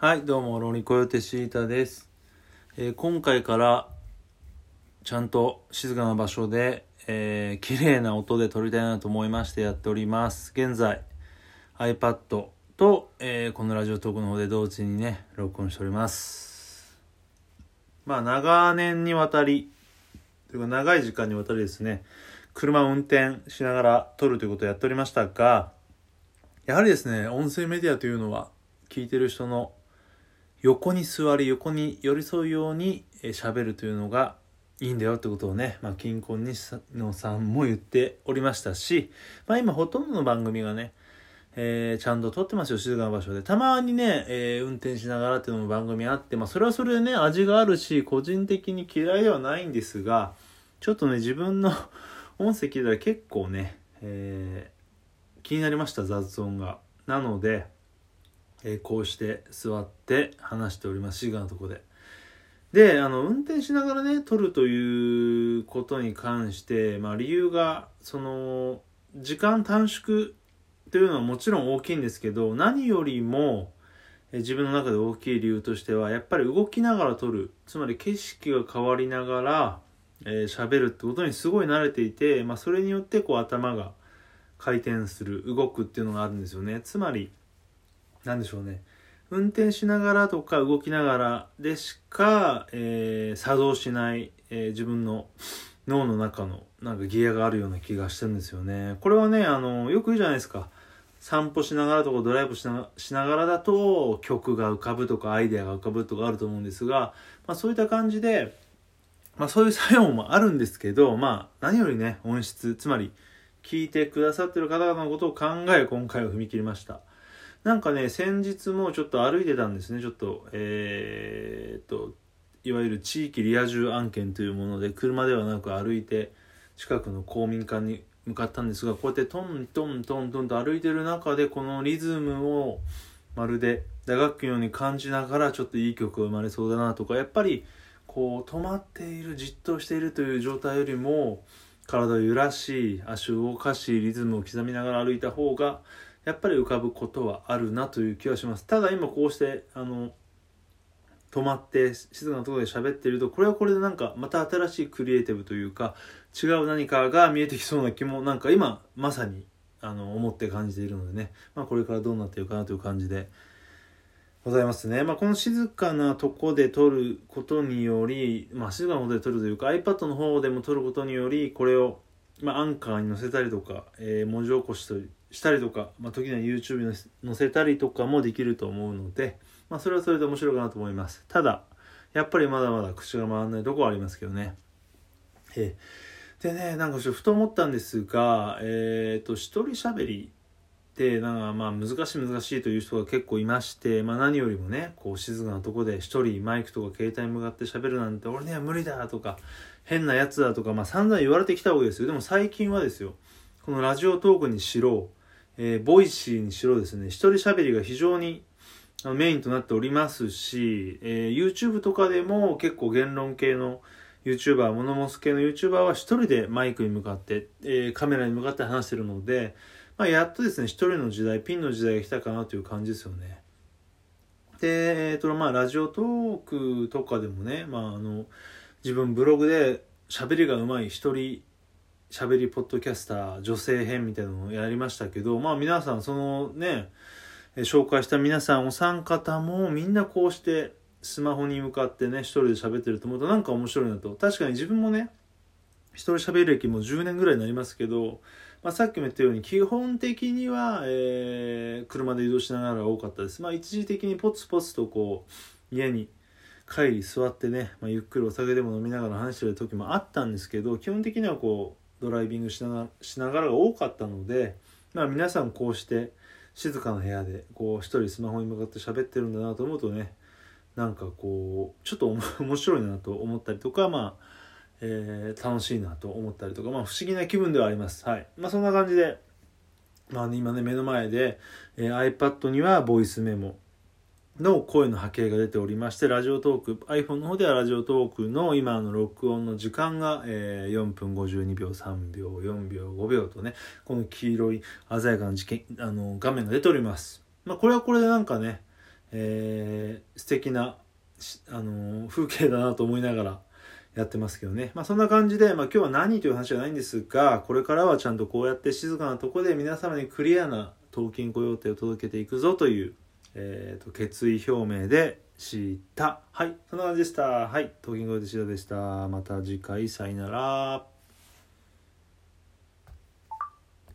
はい、どうも、ロニコヨテシータです。えー今回から、ちゃんと静かな場所で、えー綺麗な音で撮りたいなと思いましてやっております。現在、iPad と、えーこのラジオトークの方で同時にね、録音しております。まあ、長年にわたり、というか長い時間にわたりですね、車を運転しながら撮るということをやっておりましたが、やはりですね、音声メディアというのは、聞いてる人の横に座り横に寄り添うように喋るというのがいいんだよってことをね、まあ、金婚西野さんも言っておりましたし、まあ、今ほとんどの番組がね、えーちゃんと撮ってますよ静かな場所で。たまにね、えー運転しながらっていうのも番組あって、まあ、それはそれでね味があるし個人的に嫌いではないんですがちょっとね自分の 音声聞いたら結構ね、えー気になりました雑音が。なのでえーこうして座って話しております。静かなとこで。であの運転しながらね撮るということに関して、まあ、理由がその時間短縮というのはもちろん大きいんですけど何よりも自分の中で大きい理由としてはやっぱり動きながら撮る。つまり景色が変わりながらえー喋るってことにすごい慣れていて、まあ、それによってこう頭が回転する動くっていうのがあるんですよね。つまりなんでしょうね。運転しながらとか動きながらでしか、えー作動しない、えー自分の脳の中のなんかギアがあるような気がしてるんですよね。これはねあのよく言うじゃないですか。散歩しながらとかドライブしなしながらだと曲が浮かぶとかアイデアが浮かぶとかあると思うんですが、まあ、そういった感じで、まあ、そういう作用もあるんですけど、まあ、何よりね音質つまり聞いてくださってる方々のことを考え今回は踏み切りました。なんかね先日もちょっと歩いてたんですね。ちょっとえーっといわゆる地域リア充案件というもので車ではなく歩いて近くの公民館に向かったんですがこうやってトントントントンと歩いてる中でこのリズムをまるで打楽器のように感じながらちょっといい曲が生まれそうだなとかやっぱりこう止まっているじっとしているという状態よりも体を揺らし足を動かしリズムを刻みながら歩いた方がやっぱり浮かぶことはあるなという気はします。ただ今こうしてあの止まって静かなところで喋ってるとこれはこれでなんかまた新しいクリエイティブというか違う何かが見えてきそうな気もなんか今まさにあの思って感じているのでね、まあ、これからどうなっていくかなという感じで。ございますね、まあ、この静かなとこで撮ることにより、まあ、静かなとこで撮るというか iPad の方でも撮ることによりこれを、まあ、アンカーに載せたりとか、えー文字起こしとしたりとか、まあ、時には YouTube に載せたりとかもできると思うので、まあ、それはそれで面白いかなと思います。ただやっぱりまだまだ口が回らないとこはありますけどね。えーでねなんかちょっとふと思ったんですがえっ、と一人喋りってなんかまあ難しい難しいという人が結構いまして、まあ、何よりもねこう静かなとこで一人マイクとか携帯に向かって喋るなんて俺には無理だとか変なやつだとか、まあ、散々言われてきたわけですよ。でも最近はですよ。このラジオトークにしろ、えーボイシーにしろですね。一人喋りが非常にあのメインとなっておりますし、えー YouTube とかでも結構言論系の YouTuber モノモス系の YouTuber は一人でマイクに向かって、えーカメラに向かって話してるので、まあ、やっとですね一人の時代ピンの時代が来たかなという感じですよね。でえっ、とまあラジオトークとかでもね、まあ、あの自分ブログで喋りがうまい一人喋りポッドキャスター女性編みたいなのをやりましたけどまあ皆さんそのね紹介した皆さんお三方もみんなこうしてスマホに向かってね一人で喋ってると思うとなんか面白いなと。確かに自分もね一人喋り歴も10年ぐらいになりますけど、まあ、さっきも言ったように基本的には、えー車で移動しながら多かったです。まあ一時的にポツポツとこう家に帰り座ってね、まあ、ゆっくりお酒でも飲みながら話してる時もあったんですけど基本的にはこうドライビングしながらが多かったので、まあ、皆さんこうして静かな部屋でこう一人スマホに向かって喋ってるんだなと思うとねなんかこうちょっと 面白いなと思ったりとかまあ、えー楽しいなと思ったりとかまあ不思議な気分ではあります。はい。まあそんな感じでまあね、今ね目の前で、えー iPad にはボイスメモの声の波形が出ておりましてラジオトーク iPhone の方ではラジオトークの今の録音の時間が、えー4分52秒3秒4秒5秒とねこの黄色い鮮やかな事件あの画面が出ておりますまあこれはこれでなんかねえー、素敵なあの風景だなと思いながらやってますけどね。まあそんな感じで、まあ今日は何という話じゃないんですが、これからはちゃんとこうやって静かなとこで皆様にクリアな当金雇用手を届けていくぞという、えーと、決意表明でした。はい、そんな感じでした。はい、当金雇用手シータでした。また次回、さよなら。